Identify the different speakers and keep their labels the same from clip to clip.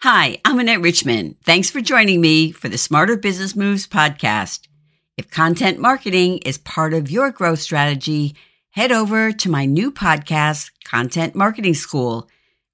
Speaker 1: Hi, I'm Annette Richmond. Thanks for joining me for the Smarter Business Moves podcast. If content marketing is part of your growth strategy, head over to my new podcast, Content Marketing School,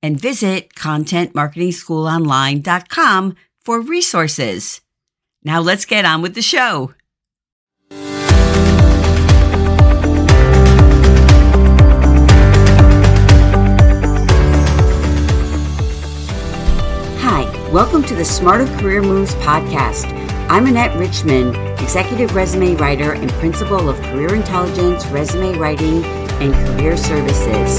Speaker 1: and visit contentmarketingschoolonline.com for resources. Now let's get on with the show. Welcome to the Smarter Career Moves podcast. I'm Annette Richmond, executive resume writer and principal of Career Intelligence, Resume Writing, and Career Services.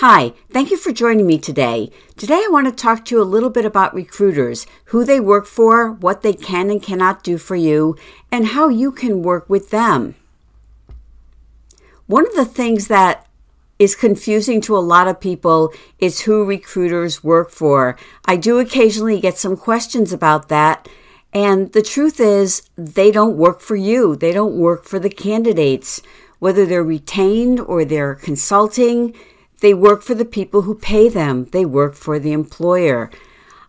Speaker 1: Hi, thank you for joining me today. Today I want to talk to you a little bit about recruiters, who they work for, what they can and cannot do for you, and how you can work with them. One of the things that is confusing to a lot of people is who recruiters work for. I do occasionally get some questions about that. And the truth is, they don't work for you. They don't work for the candidates. Whether they're retained or they're consulting, they work for the people who pay them. They work for the employer.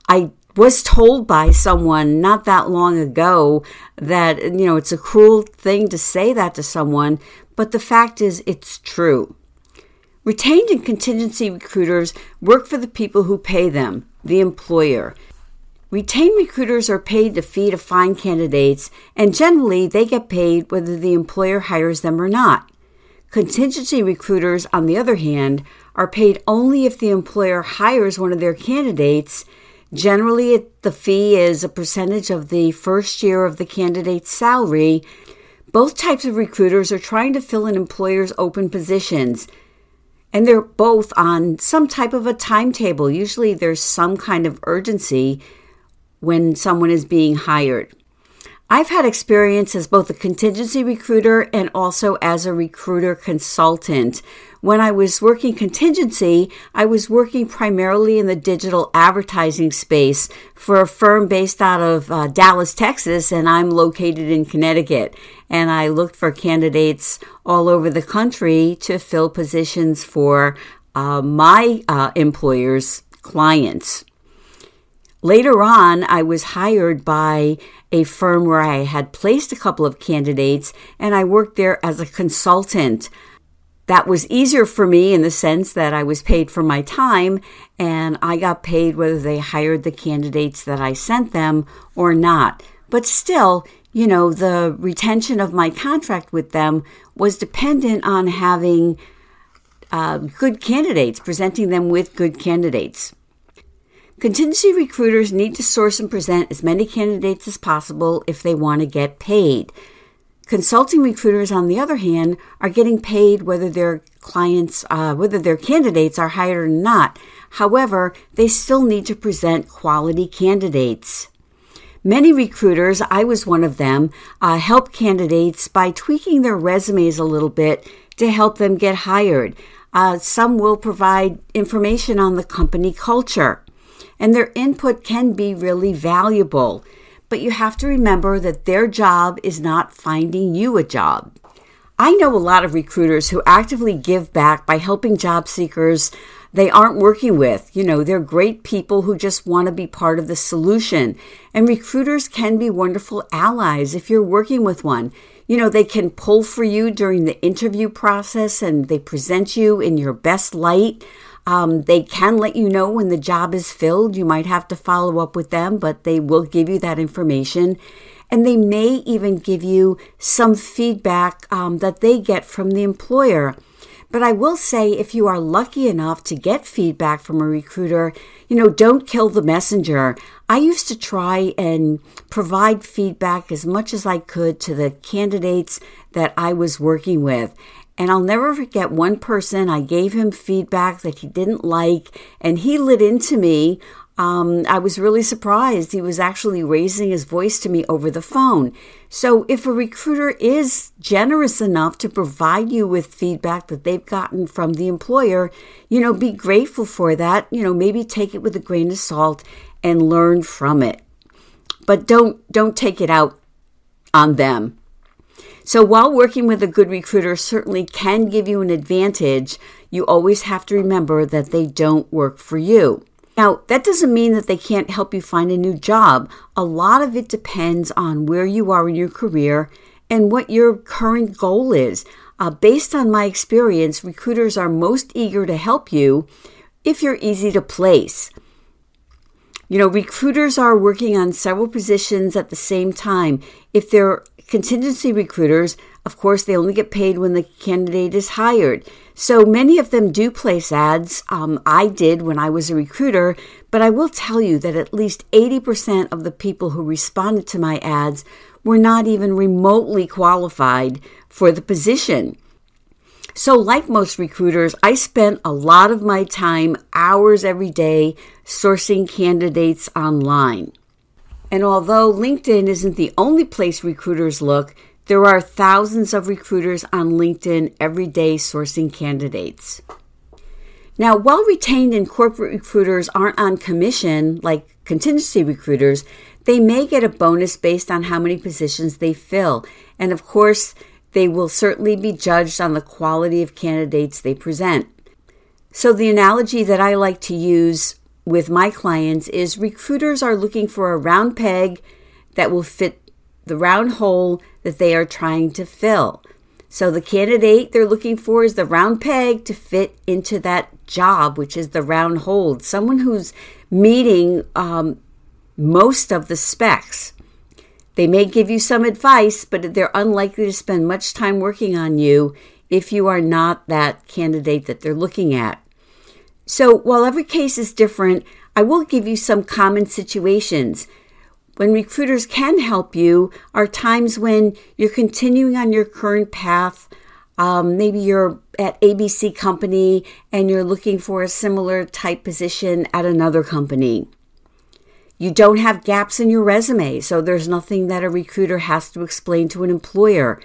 Speaker 1: I was told by someone not that long ago that, you know, it's a cruel thing to say that to someone, but the fact is it's true. Retained and contingency recruiters work for the people who pay them, the employer. Retained recruiters are paid to feed to find candidates, and generally they get paid whether the employer hires them or not. Contingency recruiters, on the other hand, are paid only if the employer hires one of their candidates. Generally, it, the fee is a percentage of the first year of the candidate's salary. Both types of recruiters are trying to fill an employer's open positions, and they're both on some type of a timetable. Usually, there's some kind of urgency when someone is being hired. I've had experience as both a contingency recruiter and also as a recruiter consultant. When I was working contingency, I was working primarily in the digital advertising space for a firm based out of uh, Dallas, Texas, and I'm located in Connecticut. And I looked for candidates all over the country to fill positions for uh, my uh, employers' clients. Later on, I was hired by a firm where I had placed a couple of candidates and I worked there as a consultant. That was easier for me in the sense that I was paid for my time and I got paid whether they hired the candidates that I sent them or not. But still, you know, the retention of my contract with them was dependent on having uh, good candidates, presenting them with good candidates. Contingency recruiters need to source and present as many candidates as possible if they want to get paid. Consulting recruiters, on the other hand, are getting paid whether their clients, uh, whether their candidates are hired or not. However, they still need to present quality candidates. Many recruiters, I was one of them, uh, help candidates by tweaking their resumes a little bit to help them get hired. Uh, some will provide information on the company culture and their input can be really valuable. But you have to remember that their job is not finding you a job. I know a lot of recruiters who actively give back by helping job seekers they aren't working with. You know, they're great people who just want to be part of the solution. And recruiters can be wonderful allies if you're working with one. You know, they can pull for you during the interview process and they present you in your best light. Um, they can let you know when the job is filled. You might have to follow up with them, but they will give you that information. And they may even give you some feedback um, that they get from the employer. But I will say, if you are lucky enough to get feedback from a recruiter, you know, don't kill the messenger. I used to try and provide feedback as much as I could to the candidates that I was working with. And I'll never forget one person, I gave him feedback that he didn't like, and he lit into me. Um, I was really surprised. He was actually raising his voice to me over the phone. So, if a recruiter is generous enough to provide you with feedback that they've gotten from the employer, you know, be grateful for that. You know, maybe take it with a grain of salt and learn from it. But don't don't take it out on them. So while working with a good recruiter certainly can give you an advantage, you always have to remember that they don't work for you. Now, that doesn't mean that they can't help you find a new job. A lot of it depends on where you are in your career and what your current goal is. Uh, based on my experience, recruiters are most eager to help you if you're easy to place. You know, recruiters are working on several positions at the same time. If they're contingency recruiters, of course, they only get paid when the candidate is hired. So many of them do place ads. Um, I did when I was a recruiter, but I will tell you that at least 80% of the people who responded to my ads were not even remotely qualified for the position. So, like most recruiters, I spent a lot of my time, hours every day, sourcing candidates online. And although LinkedIn isn't the only place recruiters look, there are thousands of recruiters on LinkedIn every day sourcing candidates. Now, while retained and corporate recruiters aren't on commission like contingency recruiters, they may get a bonus based on how many positions they fill. And of course, they will certainly be judged on the quality of candidates they present. So, the analogy that I like to use with my clients is recruiters are looking for a round peg that will fit the round hole that they are trying to fill. So, the candidate they're looking for is the round peg to fit into that job, which is the round hole. Someone who's meeting um, most of the specs. They may give you some advice, but they're unlikely to spend much time working on you if you are not that candidate that they're looking at. So, while every case is different, I will give you some common situations. When recruiters can help you are times when you're continuing on your current path. Um, maybe you're at ABC company and you're looking for a similar type position at another company. You don't have gaps in your resume, so there's nothing that a recruiter has to explain to an employer.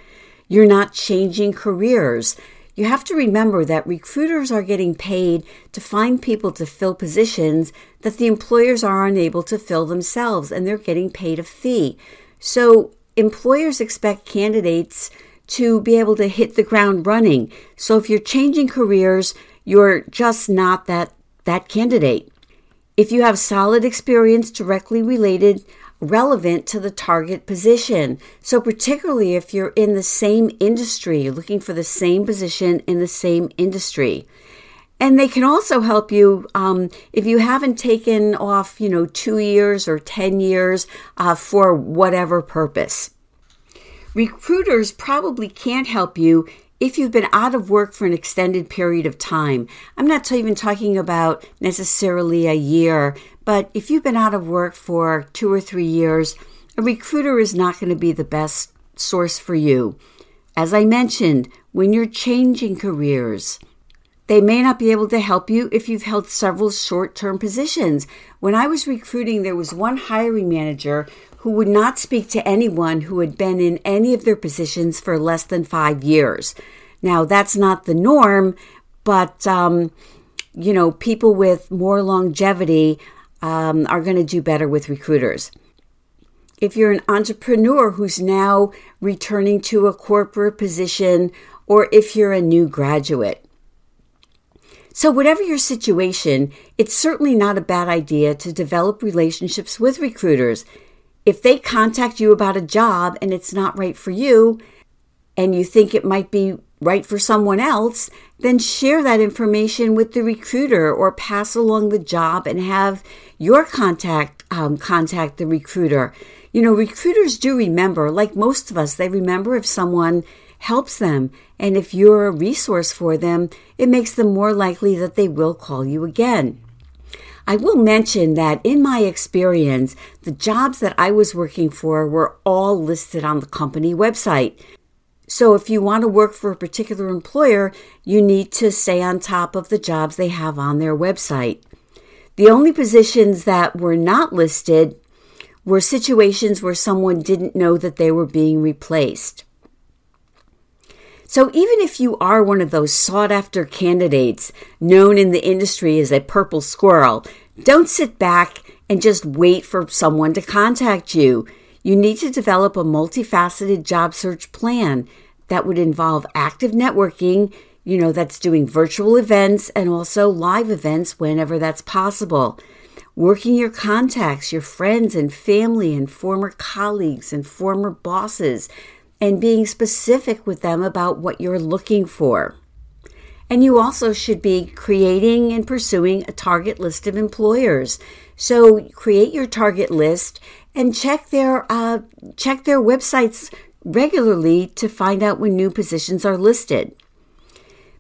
Speaker 1: You're not changing careers. You have to remember that recruiters are getting paid to find people to fill positions that the employers are unable to fill themselves, and they're getting paid a fee. So employers expect candidates to be able to hit the ground running. So if you're changing careers, you're just not that, that candidate. If you have solid experience directly related, relevant to the target position. So, particularly if you're in the same industry, you're looking for the same position in the same industry. And they can also help you um, if you haven't taken off, you know, two years or 10 years uh, for whatever purpose. Recruiters probably can't help you if you've been out of work for an extended period of time, I'm not even talking about necessarily a year, but if you've been out of work for two or three years, a recruiter is not going to be the best source for you. As I mentioned, when you're changing careers, they may not be able to help you if you've held several short term positions. When I was recruiting, there was one hiring manager who would not speak to anyone who had been in any of their positions for less than five years. Now, that's not the norm, but, um, you know, people with more longevity um, are going to do better with recruiters. If you're an entrepreneur who's now returning to a corporate position, or if you're a new graduate, so, whatever your situation, it's certainly not a bad idea to develop relationships with recruiters. If they contact you about a job and it's not right for you, and you think it might be right for someone else, then share that information with the recruiter or pass along the job and have your contact um, contact the recruiter. You know, recruiters do remember, like most of us, they remember if someone helps them. And if you're a resource for them, it makes them more likely that they will call you again. I will mention that in my experience, the jobs that I was working for were all listed on the company website. So if you want to work for a particular employer, you need to stay on top of the jobs they have on their website. The only positions that were not listed were situations where someone didn't know that they were being replaced. So even if you are one of those sought after candidates known in the industry as a purple squirrel, don't sit back and just wait for someone to contact you. you need to develop a multifaceted job search plan that would involve active networking, you know, that's doing virtual events and also live events whenever that's possible. Working your contacts, your friends and family and former colleagues and former bosses, and being specific with them about what you're looking for. And you also should be creating and pursuing a target list of employers. So create your target list and check their uh, check their websites regularly to find out when new positions are listed.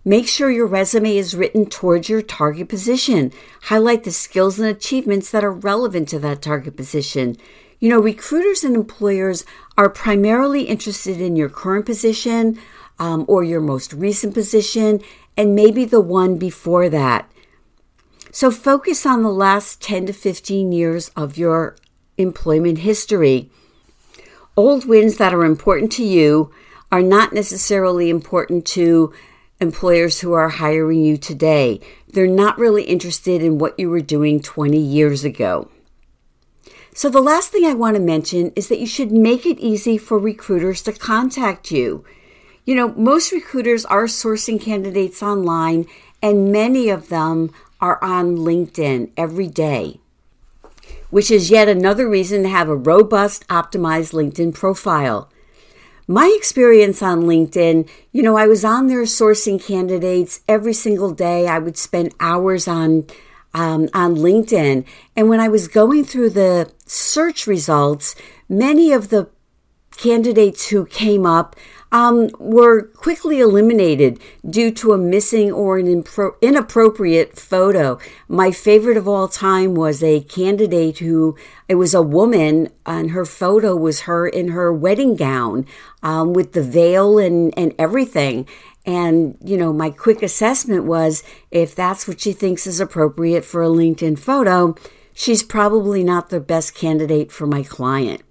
Speaker 1: Make sure your resume is written towards your target position. Highlight the skills and achievements that are relevant to that target position. You know, recruiters and employers are primarily interested in your current position um, or your most recent position and maybe the one before that. So focus on the last 10 to 15 years of your employment history. Old wins that are important to you are not necessarily important to employers who are hiring you today. They're not really interested in what you were doing 20 years ago. So, the last thing I want to mention is that you should make it easy for recruiters to contact you. You know, most recruiters are sourcing candidates online, and many of them are on LinkedIn every day which is yet another reason to have a robust, optimized LinkedIn profile. My experience on LinkedIn, you know, I was on there sourcing candidates every single day. I would spend hours on um, on LinkedIn, and when I was going through the search results, many of the candidates who came up um, were quickly eliminated due to a missing or an impro- inappropriate photo. My favorite of all time was a candidate who, it was a woman, and her photo was her in her wedding gown um, with the veil and, and everything. And, you know, my quick assessment was if that's what she thinks is appropriate for a LinkedIn photo, she's probably not the best candidate for my client.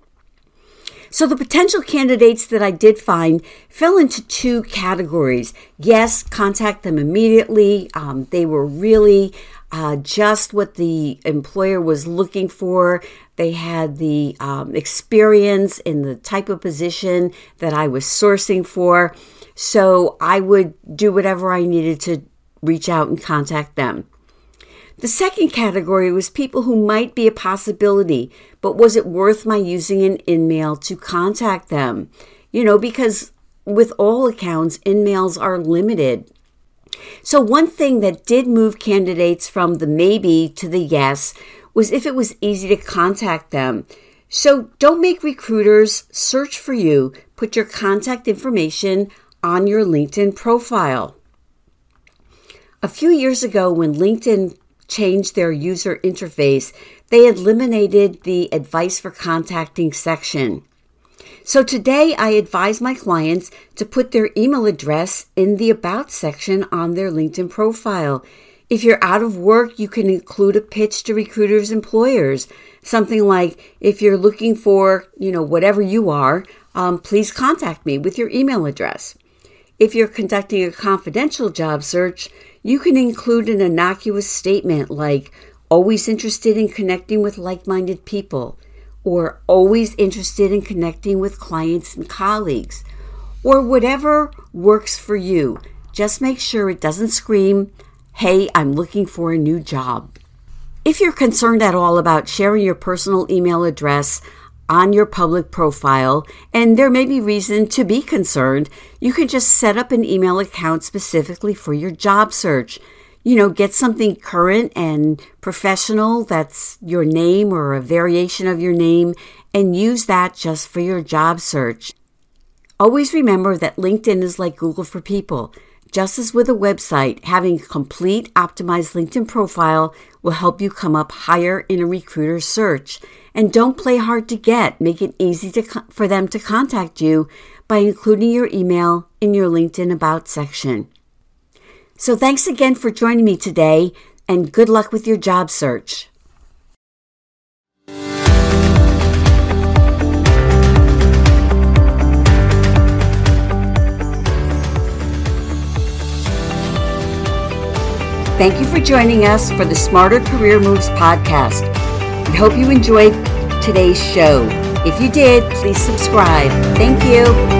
Speaker 1: So the potential candidates that I did find fell into two categories. Yes, contact them immediately. Um, they were really uh, just what the employer was looking for. They had the um, experience in the type of position that I was sourcing for. So I would do whatever I needed to reach out and contact them. The second category was people who might be a possibility, but was it worth my using an InMail to contact them? You know, because with all accounts, InMails are limited. So, one thing that did move candidates from the maybe to the yes was if it was easy to contact them. So, don't make recruiters search for you. Put your contact information on your LinkedIn profile. A few years ago, when LinkedIn changed their user interface, they eliminated the advice for contacting section. So today I advise my clients to put their email address in the About section on their LinkedIn profile. If you're out of work, you can include a pitch to recruiters' employers. Something like, if you're looking for, you know, whatever you are, um, please contact me with your email address. If you're conducting a confidential job search, you can include an innocuous statement like, always interested in connecting with like minded people, or always interested in connecting with clients and colleagues, or whatever works for you. Just make sure it doesn't scream, hey, I'm looking for a new job. If you're concerned at all about sharing your personal email address, on your public profile, and there may be reason to be concerned, you can just set up an email account specifically for your job search. You know, get something current and professional that's your name or a variation of your name and use that just for your job search. Always remember that LinkedIn is like Google for people. Just as with a website, having a complete optimized LinkedIn profile will help you come up higher in a recruiter search. And don't play hard to get. Make it easy to, for them to contact you by including your email in your LinkedIn About section. So thanks again for joining me today and good luck with your job search. Thank you for joining us for the Smarter Career Moves podcast. We hope you enjoyed today's show. If you did, please subscribe. Thank you.